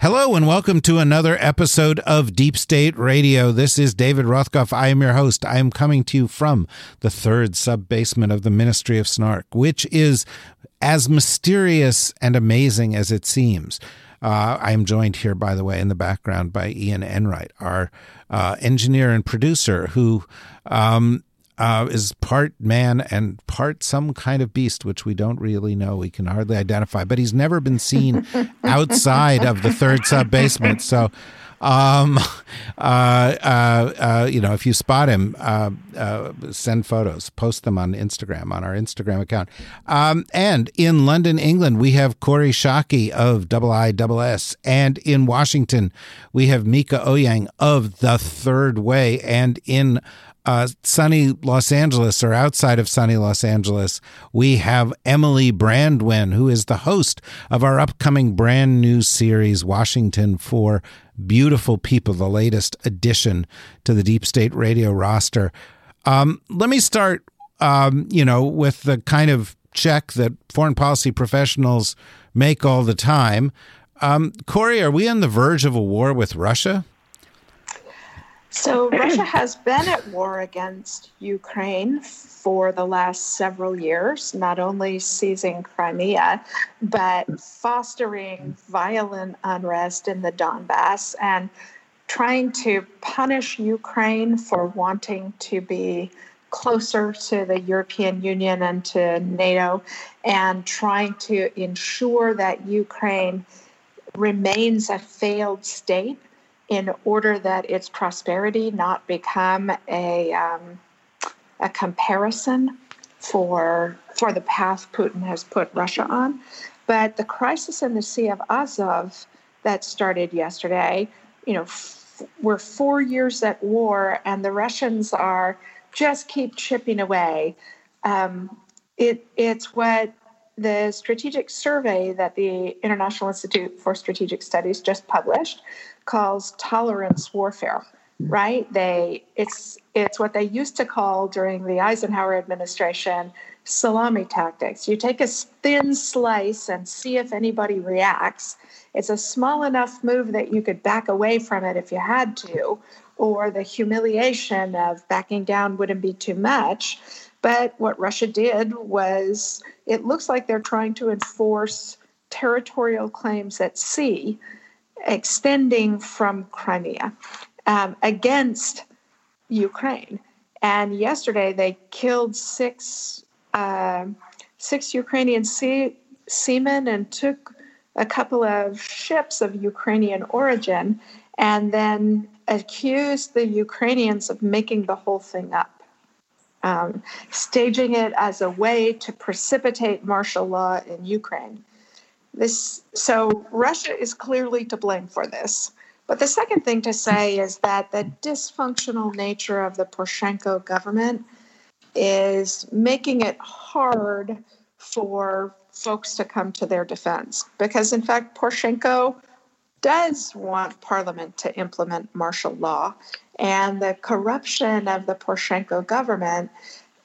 Hello and welcome to another episode of Deep State Radio. This is David Rothkopf. I am your host. I am coming to you from the third sub basement of the Ministry of Snark, which is as mysterious and amazing as it seems. Uh, I am joined here, by the way, in the background by Ian Enright, our uh, engineer and producer, who um, uh, is part man and part some kind of beast, which we don't really know. We can hardly identify, but he's never been seen outside of the third sub basement. So um, uh, uh, uh, you know, if you spot him, uh, uh, send photos, post them on Instagram, on our Instagram account. Um, and in London, England, we have Kori Schake of Double I Double S. And in Washington, we have Mieke Eoyang of The Third Way. And in uh, sunny Los Angeles or outside of sunny Los Angeles, we have Emily Brandwin, who is the host of our upcoming brand new series, Washington for Beautiful People, the latest addition to the Deep State Radio roster. Um, let me start, um, you know, with the kind of check that foreign policy professionals make all the time. Um, Kori, are we on the verge of a war with Russia? So, Russia has been at war against Ukraine for the last several years, not only seizing Crimea, but fostering violent unrest in the Donbass and trying to punish Ukraine for wanting to be closer to the European Union and to NATO, and trying to ensure that Ukraine remains a failed state in order that its prosperity not become a um, a comparison for for the path Putin has put Russia on. But the crisis in the Sea of Azov that started yesterday, you know, f- we're four years at war, and the Russians are just keep chipping away. Um, it, it's what the strategic survey that the International Institute for Strategic Studies just published calls tolerance warfare right? They it's it's what they used to call during the Eisenhower administration salami tactics. You take a thin slice and see if anybody reacts. It's a small enough move that you could back away from it if you had to or the humiliation of backing down wouldn't be too much but what Russia did was it looks like they're trying to enforce territorial claims at sea extending from Crimea um, against Ukraine. And yesterday they killed six uh, six Ukrainian sea, seamen and took a couple of ships of Ukrainian origin, and then accused the Ukrainians of making the whole thing up, um, staging it as a way to precipitate martial law in Ukraine. This so Russia is clearly to blame for this. But the second thing to say is that the dysfunctional nature of the Poroshenko government is making it hard for folks to come to their defense because in fact Poroshenko does want parliament to implement martial law and the corruption of the Poroshenko government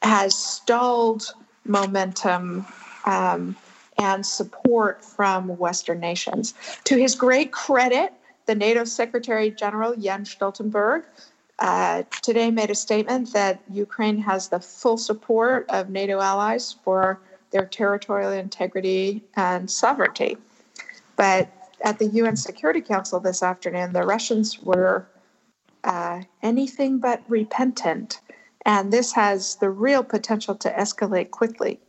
has stalled momentum um, and support from Western nations. To his great credit, the NATO Secretary General Jens Stoltenberg uh, today made a statement that Ukraine has the full support of NATO allies for their territorial integrity and sovereignty. But at the UN Security Council this afternoon, the Russians were uh, anything but repentant. And this has the real potential to escalate quickly.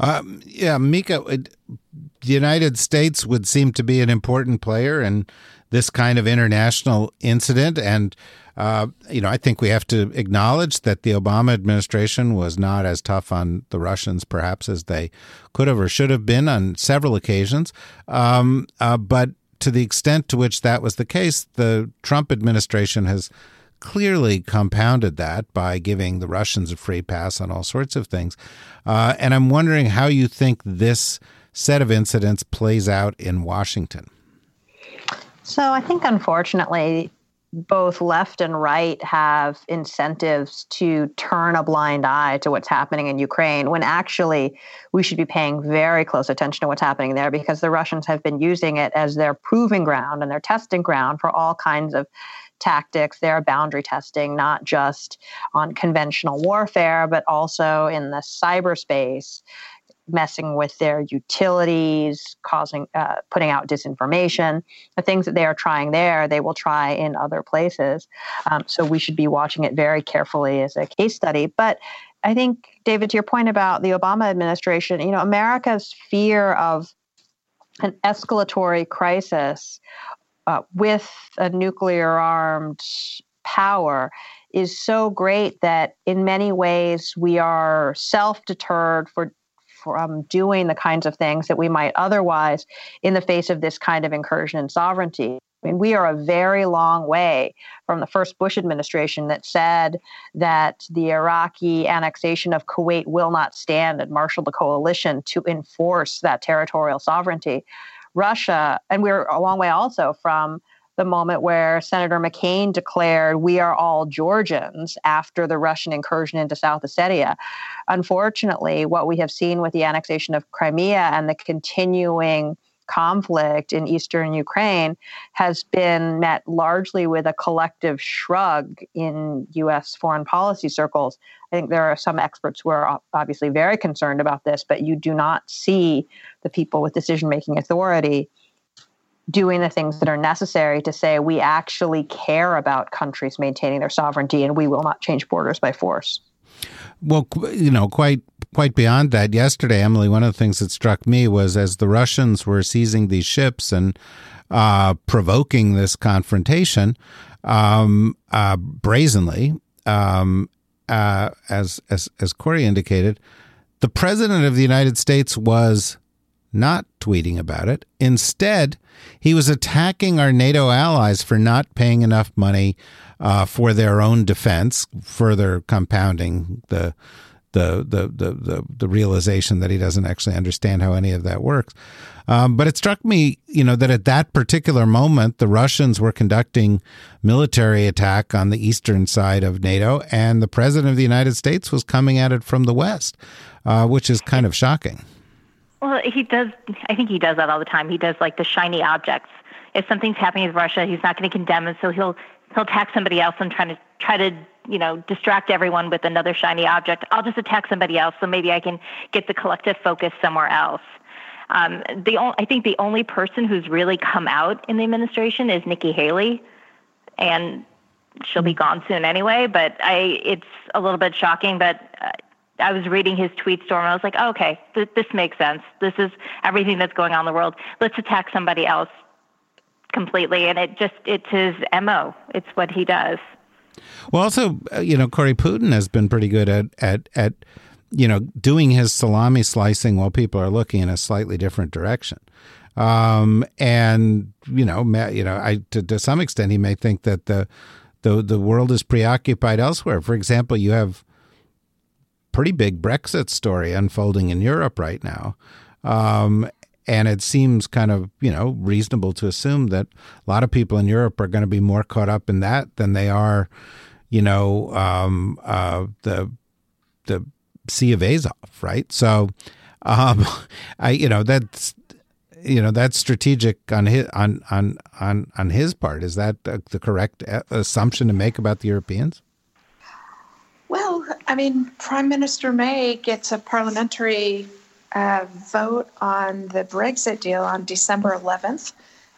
Um, yeah, Mieke, it, the United States would seem to be an important player in this kind of international incident. And, uh, you know, I think we have to acknowledge that the Obama administration was not as tough on the Russians, perhaps, as they could have or should have been on several occasions. Um, uh, but to the extent to which that was the case, the Trump administration has clearly compounded that by giving the Russians a free pass on all sorts of things. Uh, and I'm wondering how you think this set of incidents plays out in Washington. So I think, unfortunately, both left and right have incentives to turn a blind eye to what's happening in Ukraine when actually we should be paying very close attention to what's happening there because the Russians have been using it as their proving ground and their testing ground for all kinds of tactics. They're boundary testing, not just on conventional warfare, but also in the cyberspace messing with their utilities, causing, uh, putting out disinformation. The things that they are trying there, they will try in other places. Um, so we should be watching it very carefully as a case study. But I think, David, to your point about the Obama administration, you know, America's fear of an escalatory crisis uh, with a nuclear armed power is so great that in many ways we are self deterred for from doing the kinds of things that we might otherwise in the face of this kind of incursion in sovereignty. I mean, we are a very long way from the first Bush administration that said that the Iraqi annexation of Kuwait will not stand and marshal the coalition to enforce that territorial sovereignty. Russia, and we're a long way also from the moment where Senator McCain declared, We are all Georgians after the Russian incursion into South Ossetia. Unfortunately, what we have seen with the annexation of Crimea and the continuing conflict in eastern Ukraine has been met largely with a collective shrug in US foreign policy circles. I think there are some experts who are obviously very concerned about this, but you do not see the people with decision making authority doing the things that are necessary to say we actually care about countries maintaining their sovereignty and we will not change borders by force. Well, you know, quite quite beyond that. Yesterday, Emily, one of the things that struck me was as the Russians were seizing these ships and uh, provoking this confrontation um, uh, brazenly, um, uh, as as as Kori indicated, the president of the United States was not tweeting about it. Instead, he was attacking our NATO allies for not paying enough money uh, for their own defense, further compounding the, the the, the the the realization that he doesn't actually understand how any of that works. Um, but it struck me, you know, that at that particular moment, the Russians were conducting military attack on the eastern side of NATO, and the president of the United States was coming at it from the west, uh, which is kind of shocking. Well, he does. I think he does that all the time. He does like the shiny objects. If something's happening with Russia, he's not going to condemn it, so he'll he'll attack somebody else and try to try to you know distract everyone with another shiny object. I'll just attack somebody else, so maybe I can get the collective focus somewhere else. Um, the I think the only person who's really come out in the administration is Nikki Haley, and she'll be gone soon anyway. But I, it's a little bit shocking, but. Uh, I was reading his tweet storm and I was like, oh, okay, th- this makes sense. This is everything that's going on in the world. Let's attack somebody else completely. And it just, it's his MO. It's what he does. Well, also, uh, you know, Kori Putin has been pretty good at, at, at, you know, doing his salami slicing while people are looking in a slightly different direction. Um, and, you know, you know, I, to, to some extent, he may think that the, the, the world is preoccupied elsewhere. For example, you have, pretty big Brexit story unfolding in Europe right now. Um, and it seems kind of, you know, reasonable to assume that a lot of people in Europe are going to be more caught up in that than they are, you know, um, uh, the the Sea of Azov, right? So, um, I, you know, that's you know that's strategic on his on on on on his part. Is that the correct uh, assumption to make about the Europeans? I mean, Prime Minister May gets a parliamentary uh, vote on the Brexit deal on December 11th.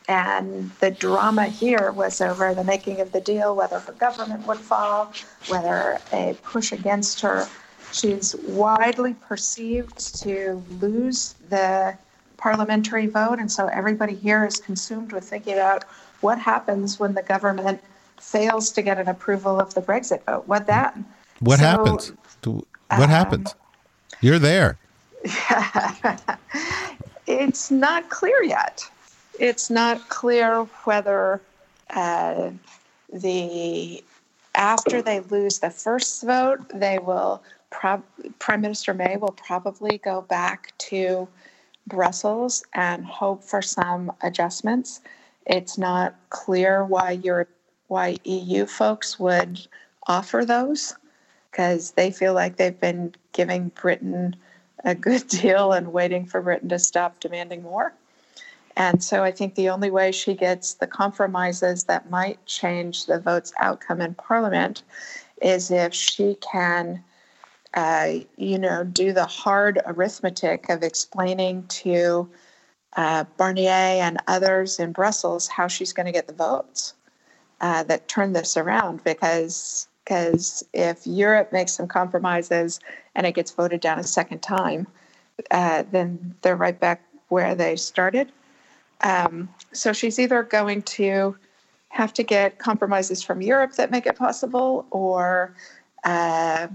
And the drama here was over the making of the deal, whether her government would fall, whether a push against her She's widely perceived to lose the parliamentary vote, and so everybody here is consumed with thinking about what happens when the government fails to get an approval of the Brexit vote. What then? What so, happens? What um, happens? You're there. Yeah. it's not clear yet. It's not clear whether uh, the after they lose the first vote, they will. Prime Minister May will probably go back to Brussels and hope for some adjustments. It's not clear why Europe, why EU folks would offer those because they feel like they've been giving Britain a good deal and waiting for Britain to stop demanding more. And so I think the only way she gets the compromises that might change the vote's outcome in Parliament is if she can, uh, you know, do the hard arithmetic of explaining to uh, Barnier and others in Brussels how she's going to get the votes uh, that turn this around. Because because if Europe makes some compromises and it gets voted down a second time, uh, then they're right back where they started. Um, so she's either going to have to get compromises from Europe that make it possible, or uh,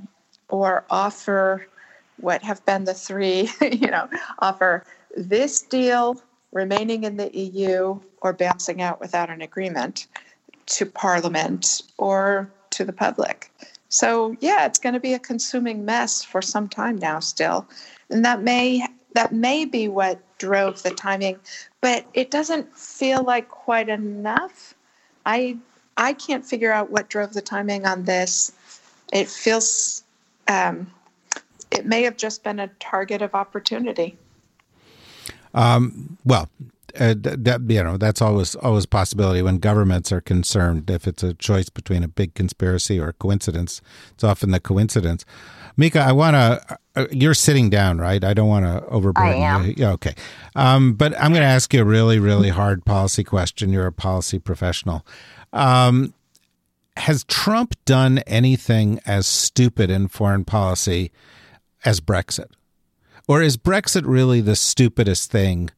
or offer what have been the three, you know, offer this deal remaining in the EU or bouncing out without an agreement to Parliament or to the public. So yeah, it's going to be a consuming mess for some time now still. And that may that may be what drove the timing, but it doesn't feel like quite enough. I I can't figure out what drove the timing on this. It feels um, it may have just been a target of opportunity. Um, well, uh, that you know that's always always a possibility when governments are concerned. If it's a choice between a big conspiracy or a coincidence, it's often the coincidence. Mieke, I want to. Uh, you're sitting down, right? I don't want to overburden you. Yeah, okay. Um, but I'm going to ask you a really, really hard policy question. You're a policy professional. Um, has Trump done anything as stupid in foreign policy as Brexit? Or is Brexit really the stupidest thing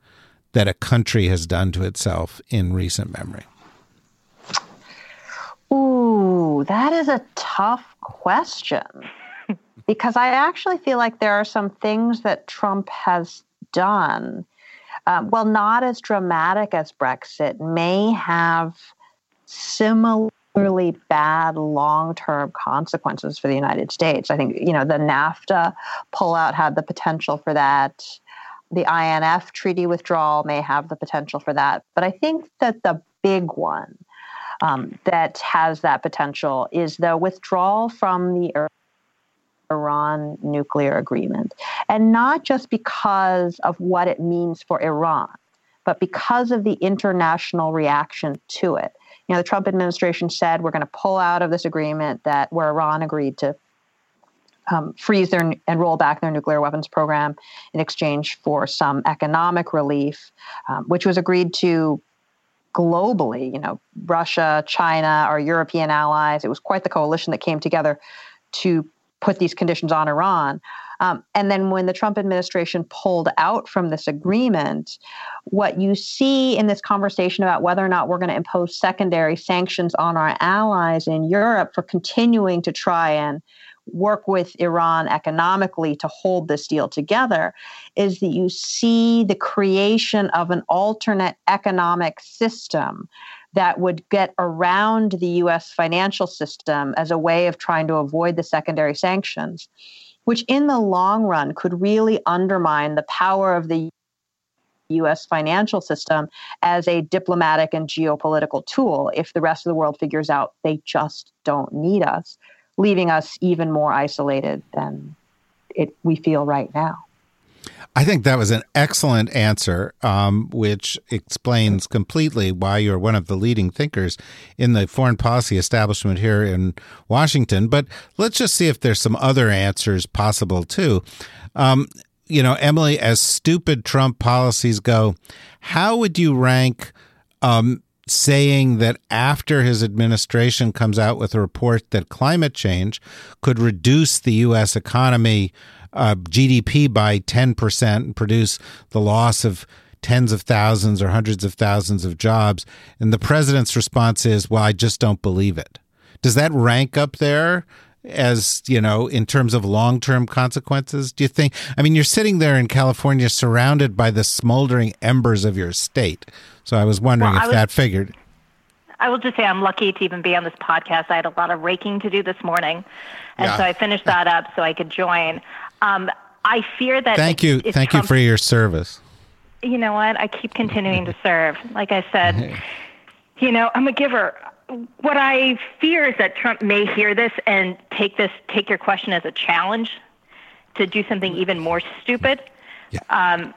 that a country has done to itself in recent memory? Ooh, that is a tough question because I actually feel like there are some things that Trump has done, um, well, not as dramatic as Brexit, may have similarly bad long term consequences for the United States. I think, you know, the NAFTA pullout had the potential for that the INF treaty withdrawal may have the potential for that. But I think that the big one um, that has that potential is the withdrawal from the Iran nuclear agreement. And not just because of what it means for Iran, but because of the international reaction to it. You know, the Trump administration said we're going to pull out of this agreement that where Iran agreed to um, freeze their and roll back their nuclear weapons program in exchange for some economic relief, um, which was agreed to globally. You know, Russia, China, our European allies. It was quite the coalition that came together to put these conditions on Iran. Um, and then when the Trump administration pulled out from this agreement, what you see in this conversation about whether or not we're going to impose secondary sanctions on our allies in Europe for continuing to try and work with Iran economically to hold this deal together is that you see the creation of an alternate economic system that would get around the US financial system as a way of trying to avoid the secondary sanctions, which in the long run could really undermine the power of the US financial system as a diplomatic and geopolitical tool if the rest of the world figures out they just don't need us leaving us even more isolated than it we feel right now. I think that was an excellent answer, um, which explains completely why you're one of the leading thinkers in the foreign policy establishment here in Washington. But let's just see if there's some other answers possible too. Um, you know, Emily, as stupid Trump policies go, how would you rank um, saying that after his administration comes out with a report that climate change could reduce the U.S. economy uh, GDP by 10% and produce the loss of tens of thousands or hundreds of thousands of jobs. And the president's response is, well, I just don't believe it. Does that rank up there as, you know, in terms of long term consequences? Do you think? I mean, you're sitting there in California surrounded by the smoldering embers of your state. So I was wondering well, if was, that figured. I will just say I'm lucky to even be on this podcast. I had a lot of raking to do this morning. And yeah. so I finished that up so I could join. Um, I fear that. Thank you. Thank Trump, you for your service. You know what? I keep continuing to serve. Like I said, you know, I'm a giver. What I fear is that Trump may hear this and take this, take your question as a challenge to do something even more stupid. Yeah. Um,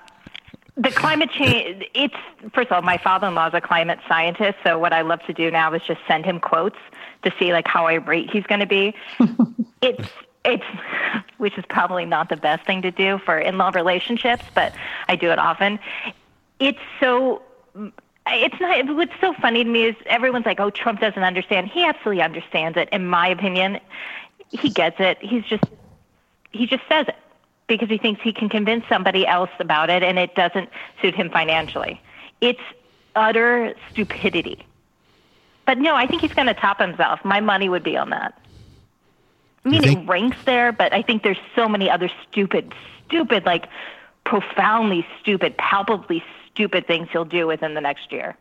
the climate change, it's, first of all, my father in law is a climate scientist. So what I love to do now is just send him quotes to see like how irate he's going to be. it's, it's which is probably not the best thing to do for in-law relationships, but I do it often. It's so it's not what's so funny to me is everyone's like, "Oh, Trump doesn't understand." He absolutely understands it in my opinion. He gets it. He's just he just says it because he thinks he can convince somebody else about it and it doesn't suit him financially. It's utter stupidity. But no, I think he's going to top himself. My money would be on that. I mean, think- it ranks there, but I think there's so many other stupid, stupid, like profoundly stupid, palpably stupid things he'll do within the next year.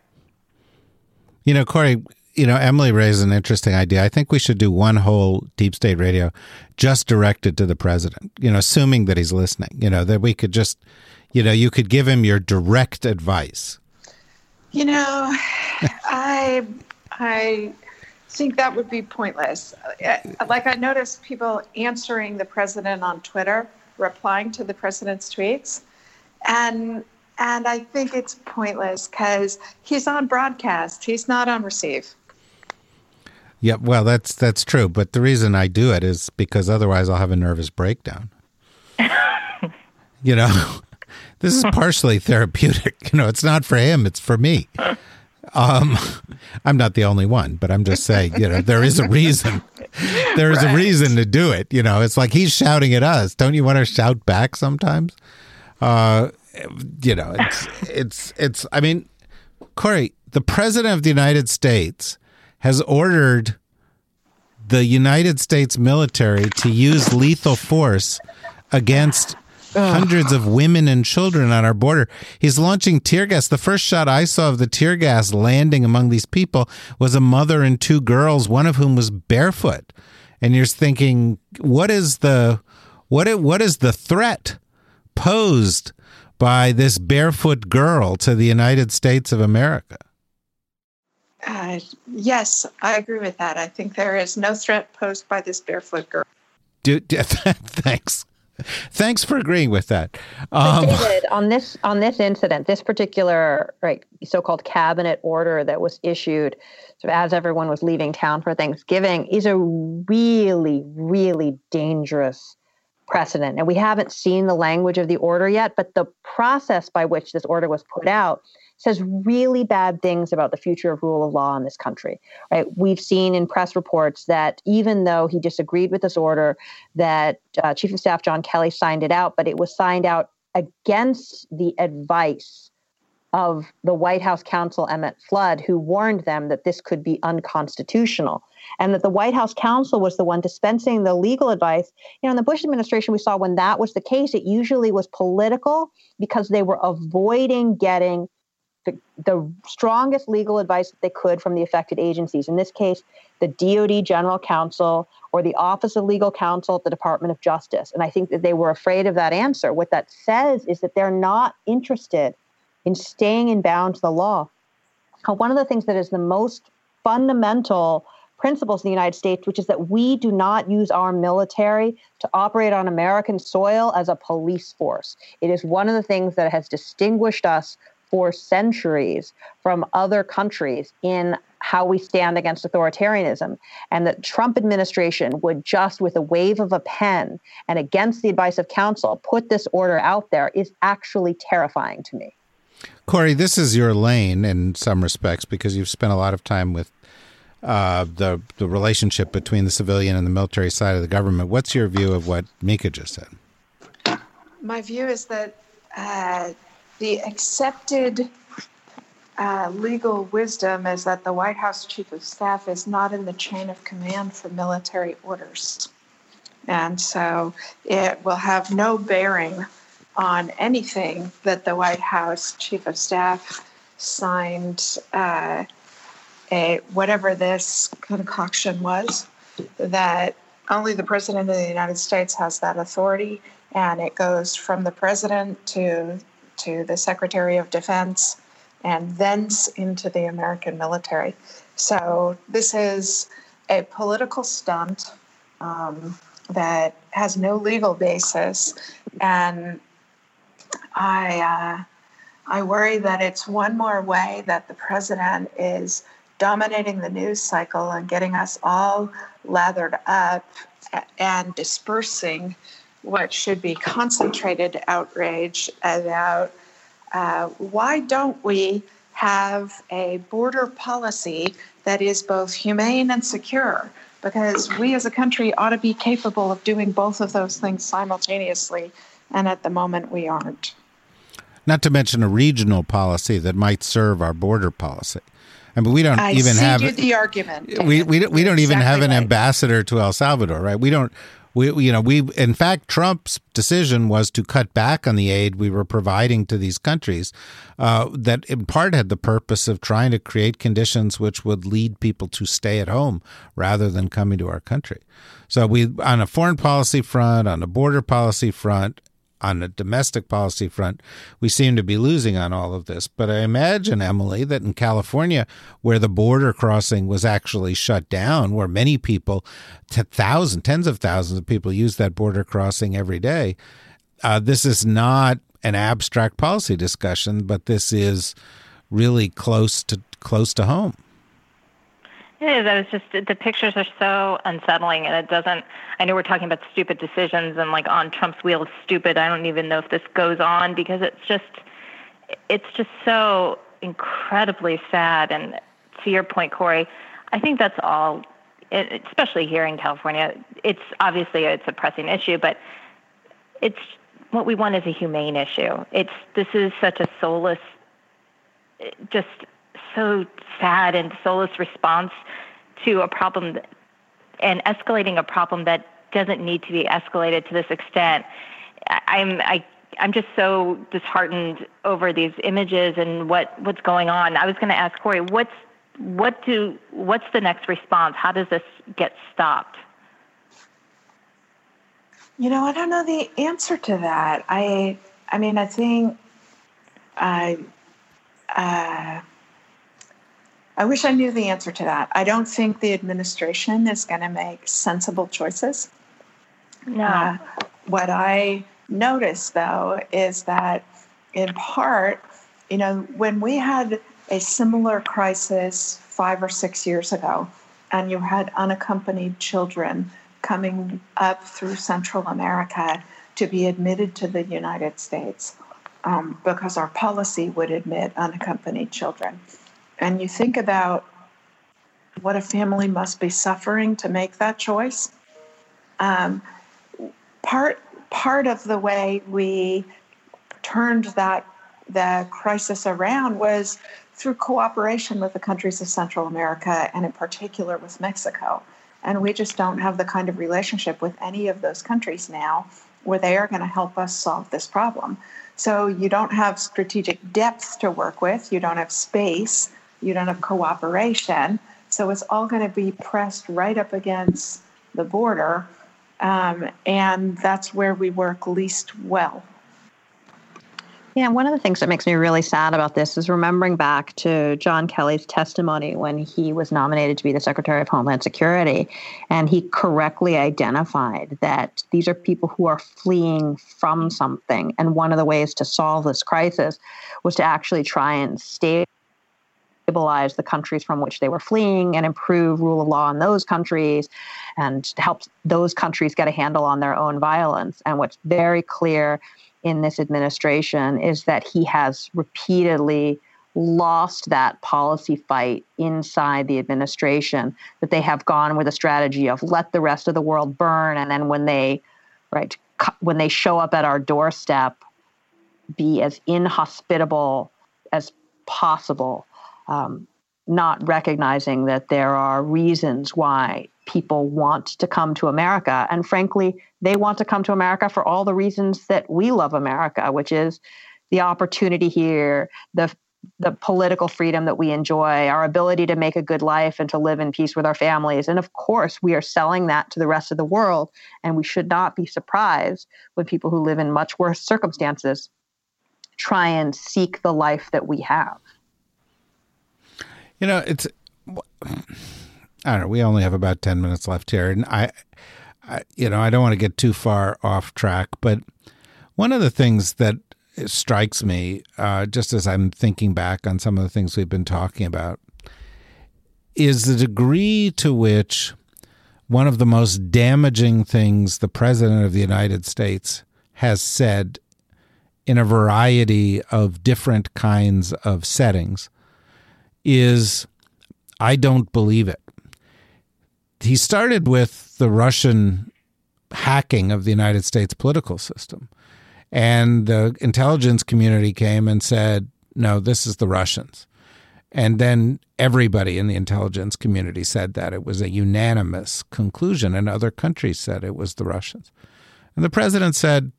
You know, Kori, you know, Emily raised an interesting idea. I think we should do one whole deep state radio just directed to the president, you know, assuming that he's listening, you know, that we could just, you know, you could give him your direct advice. You know, I, I, think that would be pointless. Uh, like I noticed people answering the president on Twitter, replying to the president's tweets, and and I think it's pointless because he's on broadcast. He's not on receive. Yeah, well, that's that's true. But the reason I do it is because otherwise I'll have a nervous breakdown. you know, this is partially therapeutic. You know, it's not for him; it's for me. Um, I'm not the only one, but I'm just saying, you know, there is a reason. There is right. a reason to do it. You know, it's like he's shouting at us. Don't you want to shout back sometimes? Uh, you know, it's it's it's. I mean, Kori, the president of the United States has ordered the United States military to use lethal force against hundreds of women and children on our border. He's launching tear gas. The first shot I saw of the tear gas landing among these people was a mother and two girls, one of whom was barefoot. And you're thinking, what is the what what is the threat posed by this barefoot girl to the United States of America? Uh, yes, I agree with that. I think there is no threat posed by this barefoot girl. Do, do, thanks. Thanks for agreeing with that. Um, David, on this on this incident, this particular right so-called cabinet order that was issued sort of as everyone was leaving town for Thanksgiving is a really, really dangerous precedent. And we haven't seen the language of the order yet, but the process by which this order was put out says really bad things about the future of rule of law in this country. Right? We've seen in press reports that even though he disagreed with this order, that uh, Chief of Staff John Kelly signed it out, but it was signed out against the advice of the White House counsel Emmett Flood, who warned them that this could be unconstitutional. And that the White House counsel was the one dispensing the legal advice. You know, in the Bush administration, we saw when that was the case, it usually was political because they were avoiding getting the, the strongest legal advice that they could from the affected agencies. In this case, the DoD General Counsel or the Office of Legal Counsel at the Department of Justice. And I think that they were afraid of that answer. What that says is that they're not interested in staying in bounds to the law. Uh, one of the things that is the most fundamental principles in the United States, which is that we do not use our military to operate on American soil as a police force. It is one of the things that has distinguished us for centuries from other countries in how we stand against authoritarianism and the trump administration would just with a wave of a pen and against the advice of counsel put this order out there is actually terrifying to me Kori, this is your lane in some respects because you've spent a lot of time with uh, the the relationship between the civilian and the military side of the government. What's your view of what Mieke just said? My view is that uh, the accepted uh, legal wisdom is that the White House Chief of Staff is not in the chain of command for military orders. And so it will have no bearing on anything that the White House Chief of Staff signed, uh, a, whatever this concoction was, that only the President of the United States has that authority, and it goes from the President to, to the Secretary of Defense and thence into the American military. So this is a political stunt um, that has no legal basis, and I uh, I worry that it's one more way that the president is dominating the news cycle and getting us all lathered up and dispersing what should be concentrated outrage about uh, why don't we have a border policy that is both humane and secure? Because we as a country ought to be capable of doing both of those things simultaneously, and at the moment we aren't. Not to mention a regional policy that might serve our border policy. I mean, we don't I even have the argument. We we, we don't even exactly have an right. ambassador to El Salvador, right? We don't we, you know, we, in fact, Trump's decision was to cut back on the aid we were providing to these countries, uh, that in part had the purpose of trying to create conditions which would lead people to stay at home rather than coming to our country. So we, on a foreign policy front, on a border policy front, on the domestic policy front, we seem to be losing on all of this. But I imagine, Emily, that in California, where the border crossing was actually shut down, where many people, thousands, tens of thousands of people use that border crossing every day, uh, this is not an abstract policy discussion, but this is really close to close to home. It is. I was just the pictures are so unsettling, and it doesn't. I know we're talking about stupid decisions and like on Trump's wheel of stupid. I don't even know if this goes on because it's just, it's just so incredibly sad. And to your point, Kori, I think that's all. Especially here in California, it's obviously it's a pressing issue, but it's what we want is a humane issue. It's this is such a soulless, just so sad and soulless response to a problem and escalating a problem that doesn't need to be escalated to this extent. I'm I I'm just so disheartened over these images and what what's going on. I was going to ask Kori, what's what do what's the next response? How does this get stopped? You know, I don't know the answer to that. I I mean, I think I uh, I wish I knew the answer to that. I don't think the administration is going to make sensible choices. No. Uh, what I notice, though, is that in part, you know, when we had a similar crisis five or six years ago, and you had unaccompanied children coming up through Central America to be admitted to the United States um, because our policy would admit unaccompanied children and you think about what a family must be suffering to make that choice, um, part part of the way we turned that the crisis around was through cooperation with the countries of Central America and in particular with Mexico. And we just don't have the kind of relationship with any of those countries now where they are going to help us solve this problem. So you don't have strategic depth to work with, you don't have space you don't have cooperation. So it's all going to be pressed right up against the border. Um, and that's where we work least well. Yeah, one of the things that makes me really sad about this is remembering back to John Kelly's testimony when he was nominated to be the Secretary of Homeland Security. And he correctly identified that these are people who are fleeing from something. And one of the ways to solve this crisis was to actually try and stay stabilize the countries from which they were fleeing and improve rule of law in those countries and help those countries get a handle on their own violence. And what's very clear in this administration is that he has repeatedly lost that policy fight inside the administration that they have gone with a strategy of let the rest of the world burn and then when they right when they show up at our doorstep be as inhospitable as possible um, not recognizing that there are reasons why people want to come to America. And frankly, they want to come to America for all the reasons that we love America, which is the opportunity here, the the political freedom that we enjoy, our ability to make a good life and to live in peace with our families. And of course, we are selling that to the rest of the world. And we should not be surprised when people who live in much worse circumstances try and seek the life that we have. You know, it's I don't know. We only have about ten minutes left here, and I, I you know, I don't want to get too far off track, but one of the things that strikes me, uh, just as I'm thinking back on some of the things we've been talking about, is the degree to which one of the most damaging things the President of the United States has said in a variety of different kinds of settings is I don't believe it. He started with the Russian hacking of the United States political system. And the intelligence community came and said, no, this is the Russians. And then everybody in the intelligence community said that. It was a unanimous conclusion, and other countries said it was the Russians. And the president said,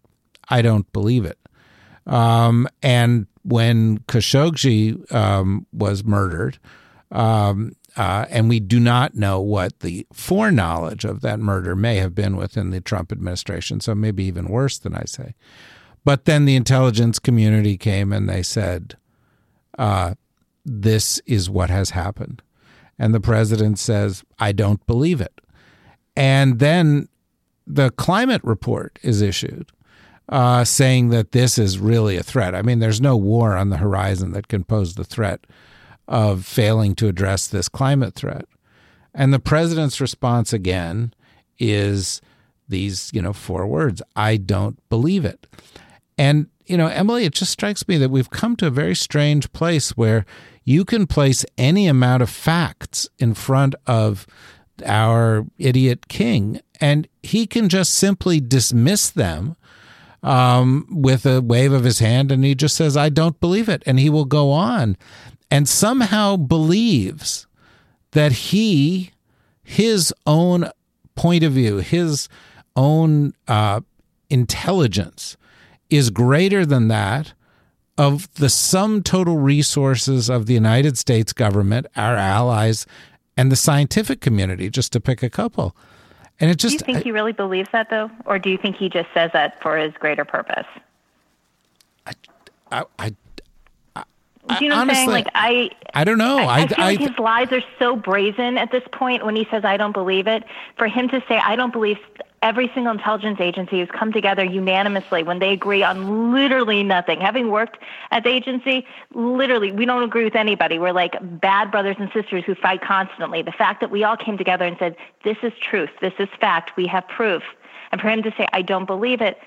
I don't believe it. Um, and when Khashoggi um, was murdered, um, uh, and we do not know what the foreknowledge of that murder may have been within the Trump administration, so maybe even worse than I say. But then the intelligence community came and they said, uh, This is what has happened. And the president says, I don't believe it. And then the climate report is issued uh, saying that this is really a threat. I mean, there's no war on the horizon that can pose the threat of failing to address this climate threat. And the president's response again is these, you know, four words I don't believe it. And, you know, Emily, it just strikes me that we've come to a very strange place where you can place any amount of facts in front of our idiot king, and he can just simply dismiss them um, with a wave of his hand, and he just says, I don't believe it. And he will go on and somehow believes that he, his own point of view, his own uh, intelligence is greater than that of the sum total resources of the United States government, our allies, and the scientific community, just to pick a couple. And it just. Do you think I, he really believes that, though, or do you think he just says that for his greater purpose? I, I, I do you know Honestly, what I'm saying? Like I, I don't know. I, I feel I, like his lies are so brazen at this point. When he says "I don't believe it," for him to say "I don't believe," every single intelligence agency has come together unanimously when they agree on literally nothing. Having worked at the agency, literally, we don't agree with anybody. We're like bad brothers and sisters who fight constantly. The fact that we all came together and said, "This is truth. This is fact. We have proof," and for him to say, "I don't believe it,"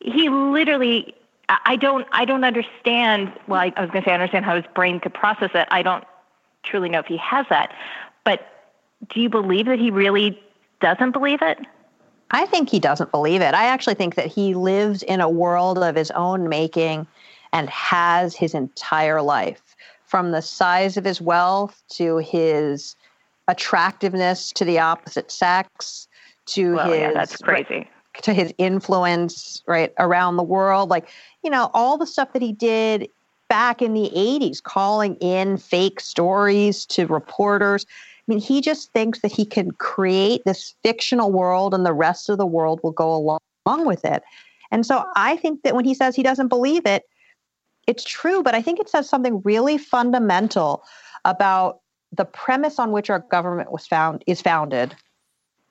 he literally I don't I don't understand. Well, I, I was going to say I understand how his brain could process it. I don't truly know if he has that. But do you believe that he really doesn't believe it? I think he doesn't believe it. I actually think that he lives in a world of his own making and has his entire life from the size of his wealth to his attractiveness to the opposite sex to well, his yeah, that's crazy. To his influence right around the world like you know, all the stuff that he did back in the 80s, calling in fake stories to reporters. I mean, he just thinks that he can create this fictional world and the rest of the world will go along, with it. And so I think that when he says he doesn't believe it, it's true, but I think it says something really fundamental about the premise on which our government was found is founded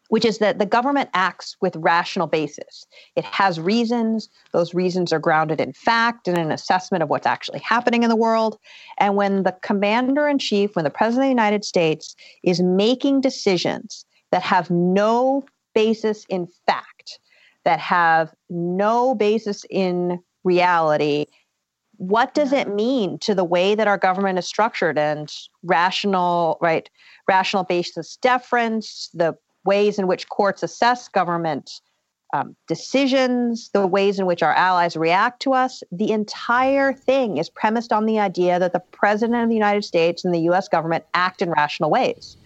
which is that the government acts with rational basis. It has reasons. Those reasons are grounded in fact and an assessment of what's actually happening in the world. And when the commander in chief, when the president of the United States is making decisions that have no basis in fact, that have no basis in reality what does it mean to the way that our government is structured and rational right rational basis deference the ways in which courts assess government um, decisions the ways in which our allies react to us the entire thing is premised on the idea that the president of the united states and the us government act in rational ways.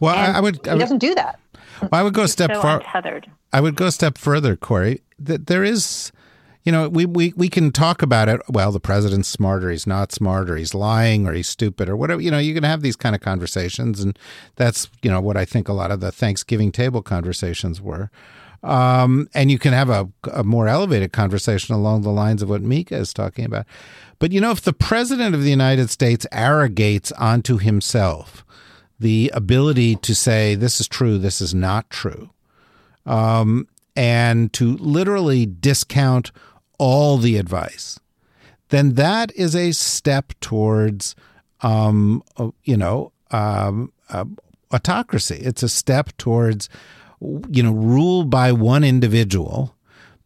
Well I, I, would I he doesn't do that. Well, i would go a step so far untethered. i would go a step further kori. That there is you know, we, we, we can talk about it. Well, the president's smarter, he's not smarter, he's lying or he's stupid or whatever. You know, you can have these kind of conversations. And that's, you know, what I think a lot of the Thanksgiving table conversations were. Um, and you can have a, a more elevated conversation along the lines of what Mieke is talking about. But, you know, if the president of the United States arrogates onto himself the ability to say, this is true, this is not true, um, and to literally discount all the advice, then that is a step towards, um, uh, you know, um, uh, autocracy. It's a step towards, you know, rule by one individual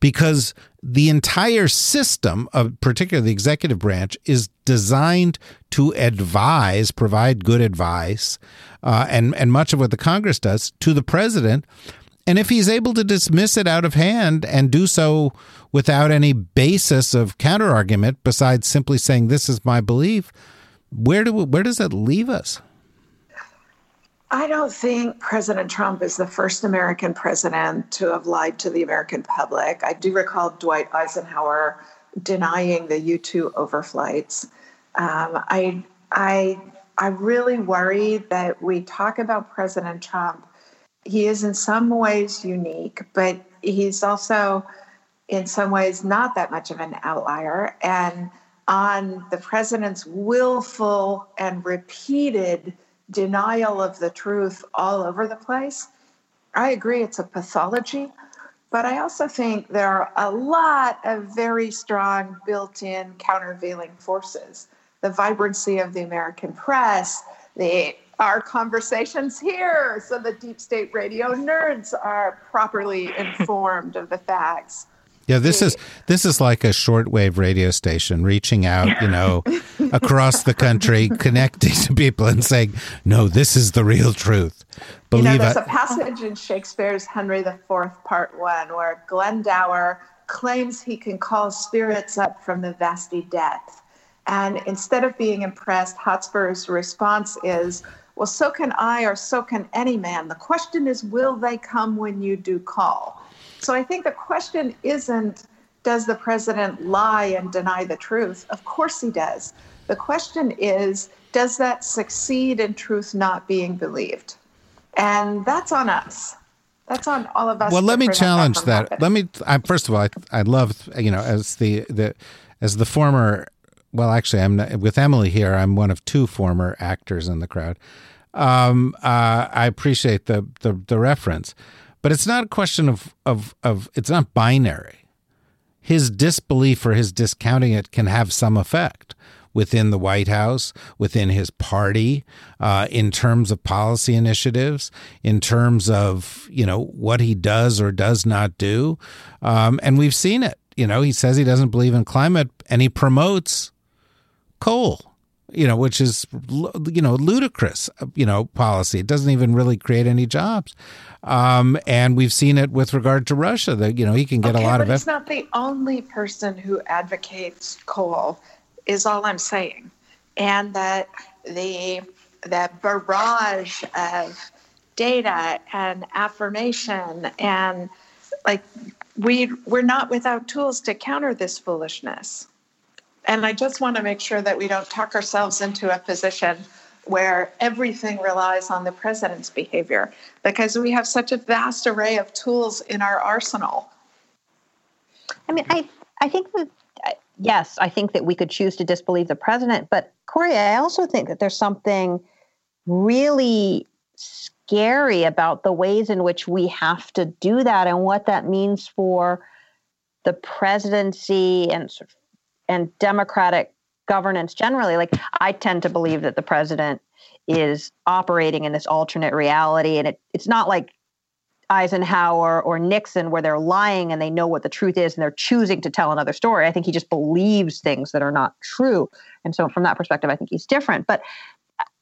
because the entire system of particularly the executive branch is designed to advise provide good advice uh, and and much of what the congress does to the president and if he's able to dismiss it out of hand and do so without any basis of counterargument besides simply saying this is my belief, where do where does that leave us? I don't think President Trump is the first American president to have lied to the American public. I do recall Dwight Eisenhower denying the U 2 overflights. Um, I, I, I really worry that we talk about President Trump he is in some ways unique, but he's also in some ways not that much of an outlier. And on the president's willful and repeated denial of the truth all over the place, I agree it's a pathology. But I also think there are a lot of very strong built in countervailing forces. The vibrancy of the American press, the our conversations here so the deep state radio nerds are properly informed of the facts. Yeah, this is this is like a shortwave radio station reaching out, you know, across the country, connecting to people and saying, "No, this is the real truth." Believe you know, there's I- a passage in Shakespeare's Henry IV, Part One, where Glendower claims he can call spirits up from the vasty depth, and instead of being impressed, Hotspur's response is, well, so can I, or so can any man. The question is, will they come when you do call? So I think the question isn't, does the president lie and deny the truth? Of course he does. The question is, does that succeed in truth not being believed? And that's on us. That's on all of us. Well, let me challenge that. that. Let me. I, first of all, I, I love you know as the the as the former well, actually, I'm not, with Emily here. I'm one of two former actors in the crowd. Um, uh, I appreciate the, the, the reference, but it's not a question of of of it's not binary. His disbelief or his discounting it can have some effect within the White House, within his party, uh, in terms of policy initiatives, in terms of you know what he does or does not do, um, and we've seen it. You know, he says he doesn't believe in climate, and he promotes coal you know, which is you know ludicrous, you know, policy. It doesn't even really create any jobs. Um, and we've seen it with regard to Russia. That you know he can get okay, a lot but of. He's not the only person who advocates coal. Is all I'm saying, and that the that barrage of data and affirmation and like we we're not without tools to counter this foolishness. And I just want to make sure that we don't talk ourselves into a position where everything relies on the president's behavior because we have such a vast array of tools in our arsenal. I mean, I, I think that, yes, I think that we could choose to disbelieve the president, but Kori, I also think that there's something really scary about the ways in which we have to do that and what that means for the presidency and sort of and democratic governance generally like i tend to believe that the president is operating in this alternate reality and it, it's not like Eisenhower or Nixon, where they're lying and they know what the truth is and they're choosing to tell another story. I think he just believes things that are not true. And so, from that perspective, I think he's different. But,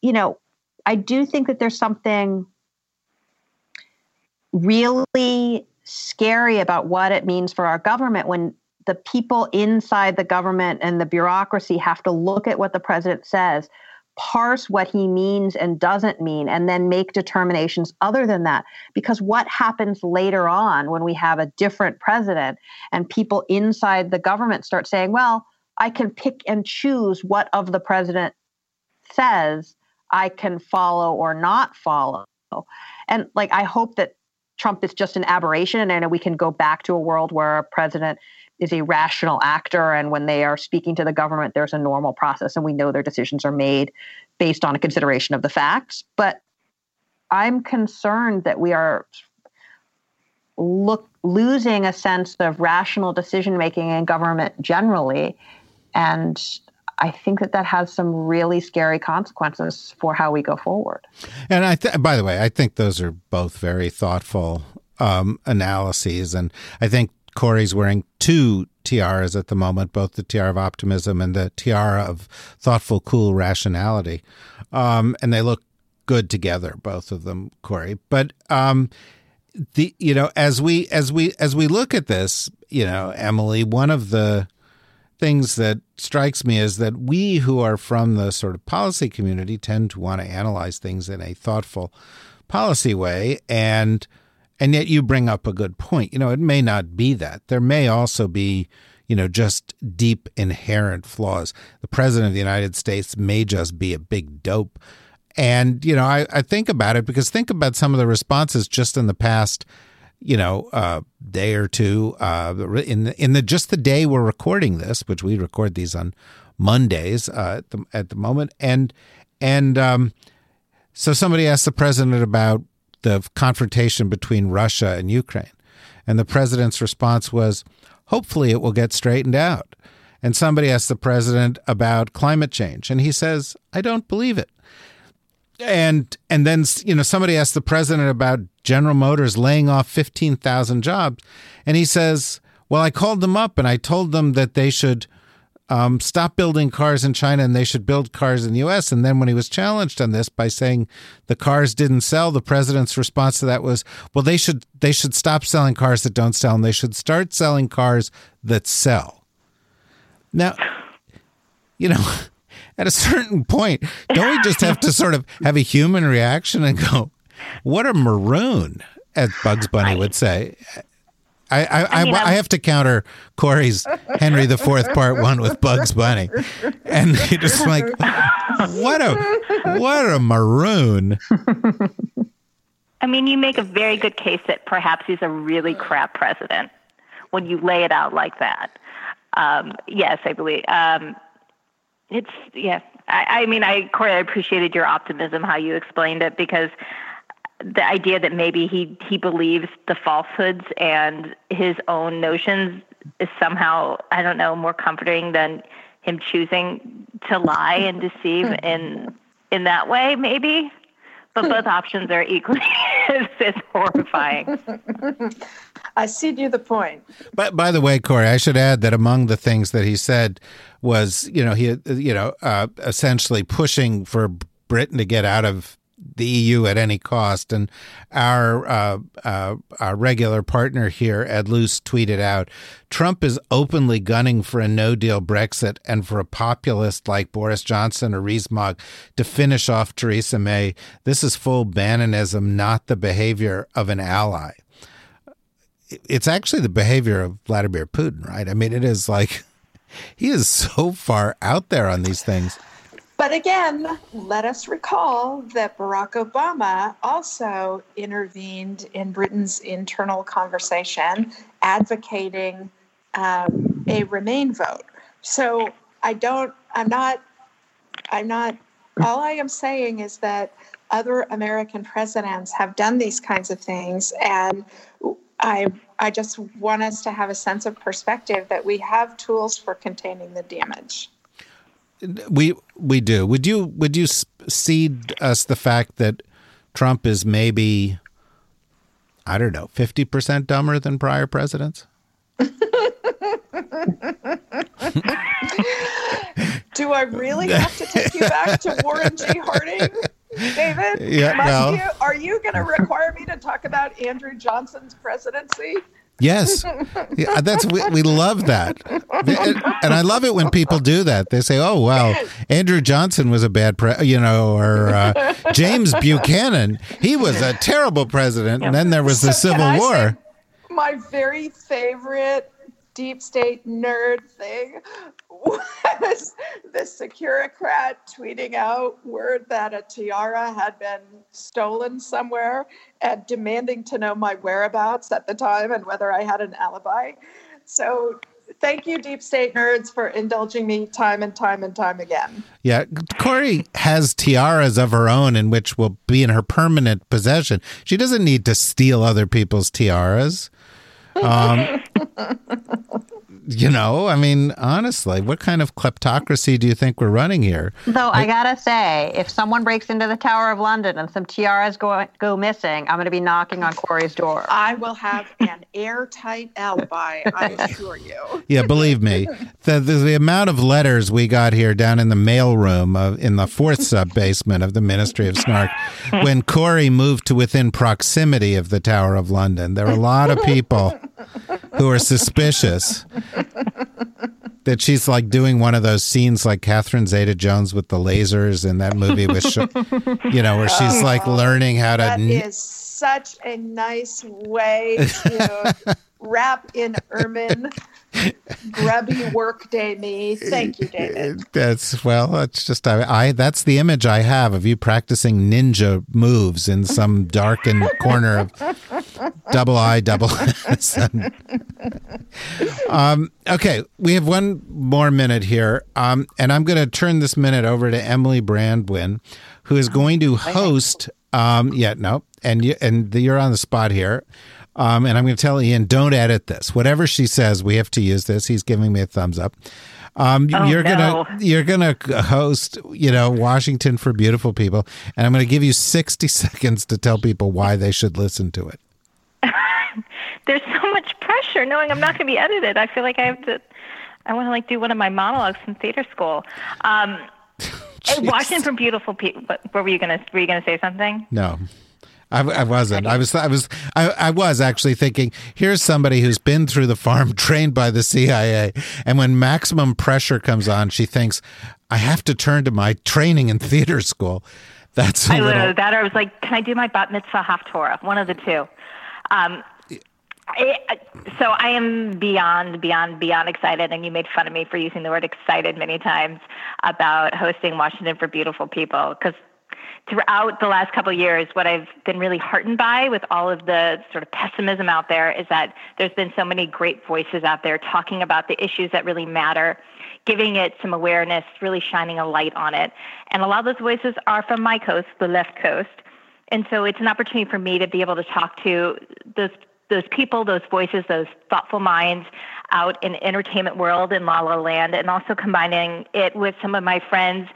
you know, I do think that there's something really scary about what it means for our government when the people inside the government and the bureaucracy have to look at what the president says, parse what he means and doesn't mean, and then make determinations other than that. Because what happens later on when we have a different president and people inside the government start saying, well, I can pick and choose what of the president says I can follow or not follow. And like, I hope that Trump is just an aberration and we can go back to a world where a president is a rational actor and when they are speaking to the government there's a normal process and we know their decisions are made based on a consideration of the facts but i'm concerned that we are look losing a sense of rational decision making in government generally and I think that that has some really scary consequences for how we go forward. And I, th- by the way, I think those are both very thoughtful um, analyses, and I think Kori's wearing two tiaras at the moment, both the tiara of optimism and the tiara of thoughtful, cool rationality. Um, and they look good together, both of them, Kori. But um, the you know, as we as we as we look at this, you know, Emily, one of the things that strikes me is that we who are from the sort of policy community tend to want to analyze things in a thoughtful policy way and and yet you bring up a good point. You know, it may not be that. There may also be, you know, just deep inherent flaws. The president of the United States may just be a big dope. And, you know, I, I think about it because think about some of the responses just in the past, you know, uh, day or two, uh, in the, in the just the day we're recording this, which we record these on Mondays uh, at the at the moment, and and um, so somebody asked the president about the confrontation between Russia and Ukraine. And the president's response was, hopefully it will get straightened out. And somebody asked the president about climate change, and he says, I don't believe it. And and then you know somebody asked the president about General Motors laying off 15,000 jobs, and he says, "Well, I called them up and I told them that they should um, stop building cars in China and they should build cars in the US. And then when he was challenged on this by saying the cars didn't sell, the president's response to that was, well, they should they should stop selling cars that don't sell and they should start selling cars that sell. Now, you know, at a certain point, don't we just have to sort of have a human reaction and go, what a maroon, as Bugs Bunny would say. I I, I, mean, I, I, have to counter Kori's Henry the Fourth Part One with Bugs Bunny, and you're just like, what a what a maroon. I mean, you make a very good case that perhaps he's a really crap president when you lay it out like that. Um, yes, I believe. Um, it's yeah. I, I mean, I Kori, I appreciated your optimism how you explained it because the idea that maybe he he believes the falsehoods and his own notions is somehow I don't know more comforting than him choosing to lie and deceive hmm. in in that way maybe but both options are equally as, as horrifying I see you the point. But by the way, Kori, I should add that among the things that he said was, you know, he, you know, uh, essentially pushing for Britain to get out of the EU at any cost. And our uh, uh, our regular partner here, Ed Luce, tweeted out Trump is openly gunning for a no deal Brexit and for a populist like Boris Johnson or Rees-Mogg to finish off Theresa May. This is full Bannonism, not the behavior of an ally. It's actually the behavior of Vladimir Putin, right? I mean, it is like he is so far out there on these things. But again, let us recall that Barack Obama also intervened in Britain's internal conversation, advocating um, a Remain vote. So I don't, I'm not, I'm not, all I am saying is that other American presidents have done these kinds of things. And I, I just want us to have a sense of perspective that we have tools for containing the damage. We we do. Would you would you cede us the fact that Trump is maybe I don't know, 50% dumber than prior presidents? Do I really have to take you back to Warren G. Harding, David? Yeah, well- you, are you going to require me to talk about Andrew Johnson's presidency? Yes, yeah, that's we, we love that, and I love it when people do that. They say, "Oh well, Andrew Johnson was a bad, pre-, you know," or uh, James Buchanan, he was a terrible president, and then there was the So Civil War. My very favorite deep state nerd thing was the Securocrat tweeting out word that a tiara had been stolen somewhere and demanding to know my whereabouts at the time and whether I had an alibi. So thank you, deep state nerds, for indulging me time and time and time again. Yeah, Kori has tiaras of her own, in which will be in her permanent possession. She doesn't need to steal other people's tiaras. Um, you know, I mean, honestly, what kind of kleptocracy do you think we're running here? Though I gotta say, if someone breaks into the Tower of London and some tiaras go go missing, I'm gonna be knocking on Kori's door. I will have an airtight alibi, I assure you. Yeah, believe me, the, the the amount of letters we got here down in the mailroom of in the fourth sub basement of the Ministry of Snark, when Kori moved to within proximity of the Tower of London, there were a lot of people who are suspicious that she's like doing one of those scenes like Catherine Zeta-Jones with the lasers in that movie with, you know, where she's oh, like learning how to. That is such a nice way to wrap in ermine grubby workday me. Thank you, David. That's well. That's just I, I. That's the image I have of you practicing ninja moves in some darkened corner of double I double S. um. Okay, we have one more minute here. Um. And I'm going to turn this minute over to Emily Brandwin, who is going to host. Um. Yeah. No. And you and the, you're on the spot here. Um, and I'm going to tell Ian, don't edit this. Whatever she says, we have to use this. He's giving me a thumbs up. Um, Oh, you're no. gonna you're gonna host, you know, Washington for Beautiful People, and I'm going to give you 60 seconds to tell people why they should listen to it. There's so much pressure knowing I'm not going to be edited. I feel like I have to. I want to like do one of my monologues from theater school. Um, Washington for beautiful people. What, what were you gonna? Were you gonna say something? No. I, I wasn't. I was. I was. I, I was actually thinking. Here's somebody who's been through the farm, trained by the CIA, and when maximum pressure comes on, she thinks, "I have to turn to my training in theater school." That's I little. literally that. Or I was like, can I do my bat mitzvah haftorah? One of the two. Um, I, so I am beyond, beyond, beyond excited, and you made fun of me for using the word excited many times about hosting Washington for Beautiful People because throughout the last couple years, what I've been really heartened by with all of the sort of pessimism out there is that there's been so many great voices out there talking about the issues that really matter, giving it some awareness, really shining a light on it. And a lot of those voices are from my coast, the left coast. And so it's an opportunity for me to be able to talk to those those people, those voices, those thoughtful minds out in entertainment world in La La Land, and also combining it with some of my friends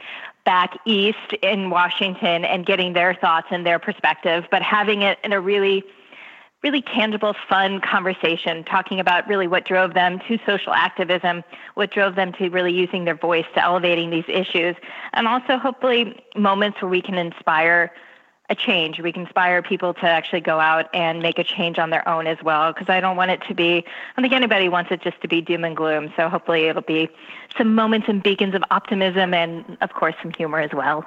back east in Washington and getting their thoughts and their perspective, but having it in a really really tangible, fun conversation, talking about really what drove them to social activism, what drove them to really using their voice to elevating these issues, and also hopefully moments where we can inspire a change. We can inspire people to actually go out and make a change on their own as well. Because I don't want it to be, I don't think anybody wants it just to be doom and gloom. So hopefully it'll be some moments and beacons of optimism and, of course, some humor as well.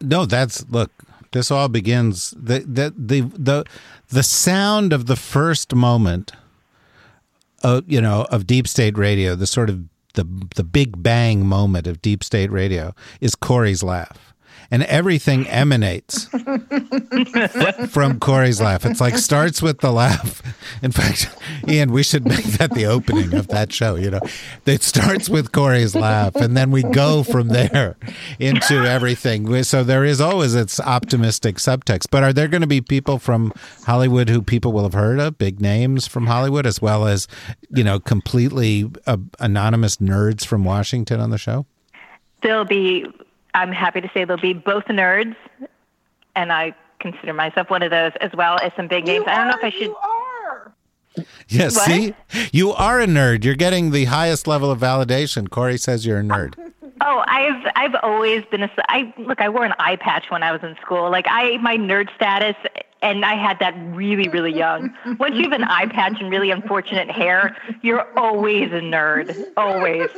No, that's look. This all begins the the the the the sound of the first moment. Uh, you know, of deep state radio, the sort of the the big bang moment of deep state radio is Kori's laugh, and everything emanates from Kori's laugh. It's like starts with the laugh. In fact, Ian, we should make that the opening of that show. You know, it starts with Kori's laugh, and then we go from there into everything. So there is always its optimistic subtext. But are there going to be people from Hollywood who people will have heard of, big names from Hollywood, as well as you know, completely uh, anonymous nerds from Washington on the show? There'll be, I'm happy to say they'll be both nerds, and I consider myself one of those as well as some big names. You I don't know are, if I should. You are. Yes, What? see? You are a nerd. You're getting the highest level of validation. Kori says you're a nerd. Oh, I've I've always been a I look. I wore an eye patch when I was in school. Like I, my nerd status, and I had that really really young. Once you have an eye patch and really unfortunate hair, you're always a nerd. Always,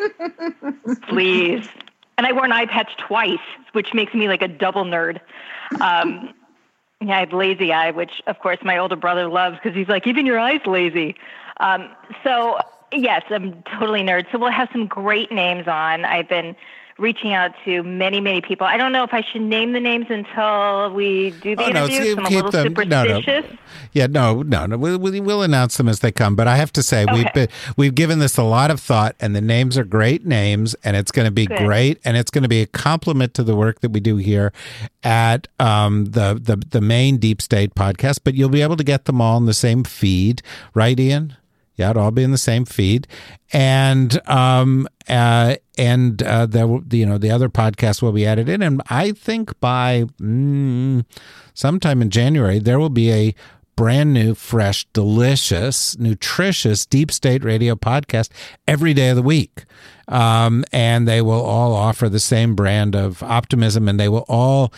please. And I wore an eye patch twice, which makes me like a double nerd. Um, yeah, I have lazy eye, which of course my older brother loves because he's like, even your eye's lazy. Um, so yes, I'm totally nerd. So we'll have some great names on. I've been reaching out to many, many people. I don't know if I should name the names until we do the Oh, no, keep- I'm a little them- no, no. Yeah, no, no, no. We'll, we'll we'll announce them as they come. But I have to say, we've been, we've given this a lot of thought, and the names are great names, and it's going to be Good. great, and it's going to be a compliment to the work that we do here at um, the the the main Deep State podcast. But you'll be able to get them all in the same feed, right, Ian? Yeah, it'll all be in the same feed, and um, uh, and uh, there, will- you know, the other podcast will be added in, and I think by mm, sometime in January there will be a brand new, fresh, delicious, nutritious Deep State Radio podcast every day of the week. Um, and they will all offer the same brand of optimism and they will all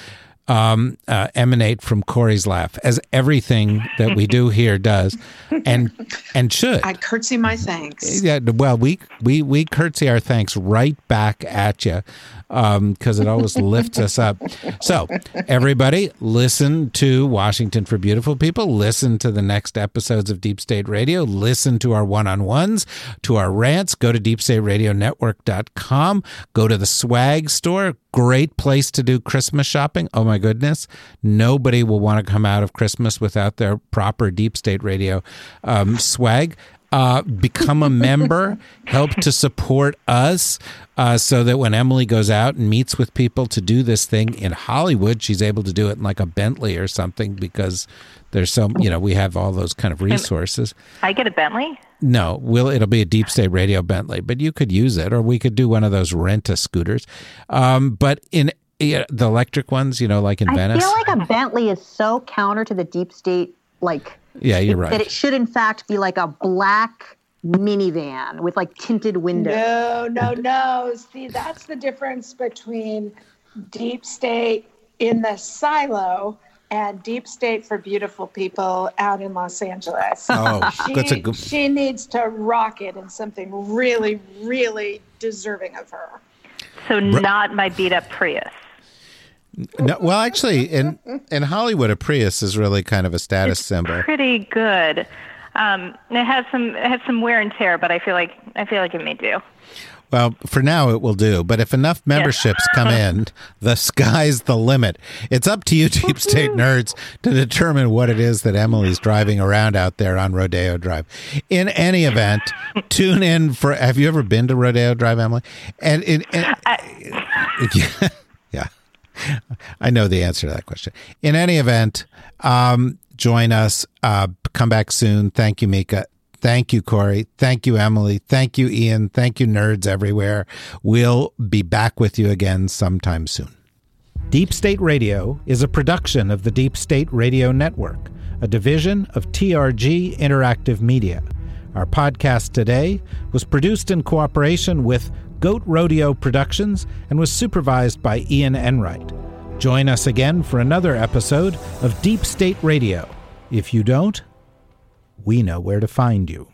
um, uh, emanate from Kori's laugh, as everything that we do here does and and should. I curtsy my thanks. Yeah, well, we we we curtsy our thanks right back at you because it always lifts us up. So, everybody, listen to Washington for Beautiful People. Listen to the next episodes of Deep State Radio. Listen to our one-on-ones, to our rants. Go to deepstateradionetwork.com. Go to the swag store. Great place to do Christmas shopping. Oh my goodness, nobody will want to come out of Christmas without their proper Deep State Radio um, swag uh, become a member, help to support us uh, so that when Emily goes out and meets with people to do this thing in Hollywood, she's able to do it in like a Bentley or something because there's so, you know, we have all those kind of resources. I get a Bentley. No, will it'll be a deep state radio Bentley, but you could use it, or we could do one of those rent a scooters. Um, but in yeah, the electric ones, you know, like in I Venice. feel like a Bentley is so counter to the deep state, like yeah, you're that right. it should in fact be like a black minivan with like tinted windows. No, no, no. See, that's the difference between deep state in the silo and deep state for beautiful people out in Los Angeles. Oh, she, that's a good. she needs to rock it in something really, really deserving of her. So not my beat up Prius. No, well, actually, in in Hollywood, a Prius is really kind of a status symbol. Pretty good. Um, it has some it has some wear and tear, but I feel like I feel like it may do. Well, for now it will do. But if enough memberships come in, the sky's the limit. It's up to you, deep state nerds, to determine what it is that Emily's driving around out there on Rodeo Drive. In any event, tune in for. Have you ever been to Rodeo Drive, Emily? And in, in yeah, yeah, I know the answer to that question. In any event, um, join us. Uh, come back soon. Thank you, Mieke. Thank you, Kori. Thank you, Emily. Thank you, Ian. Thank you, nerds everywhere. We'll be back with you again sometime soon. Deep State Radio is a production of the Deep State Radio Network, a division of TRG Interactive Media. Our podcast today was produced in cooperation with Goat Rodeo Productions and was supervised by Ian Enright. Join us again for another episode of Deep State Radio. If you don't, we know where to find you.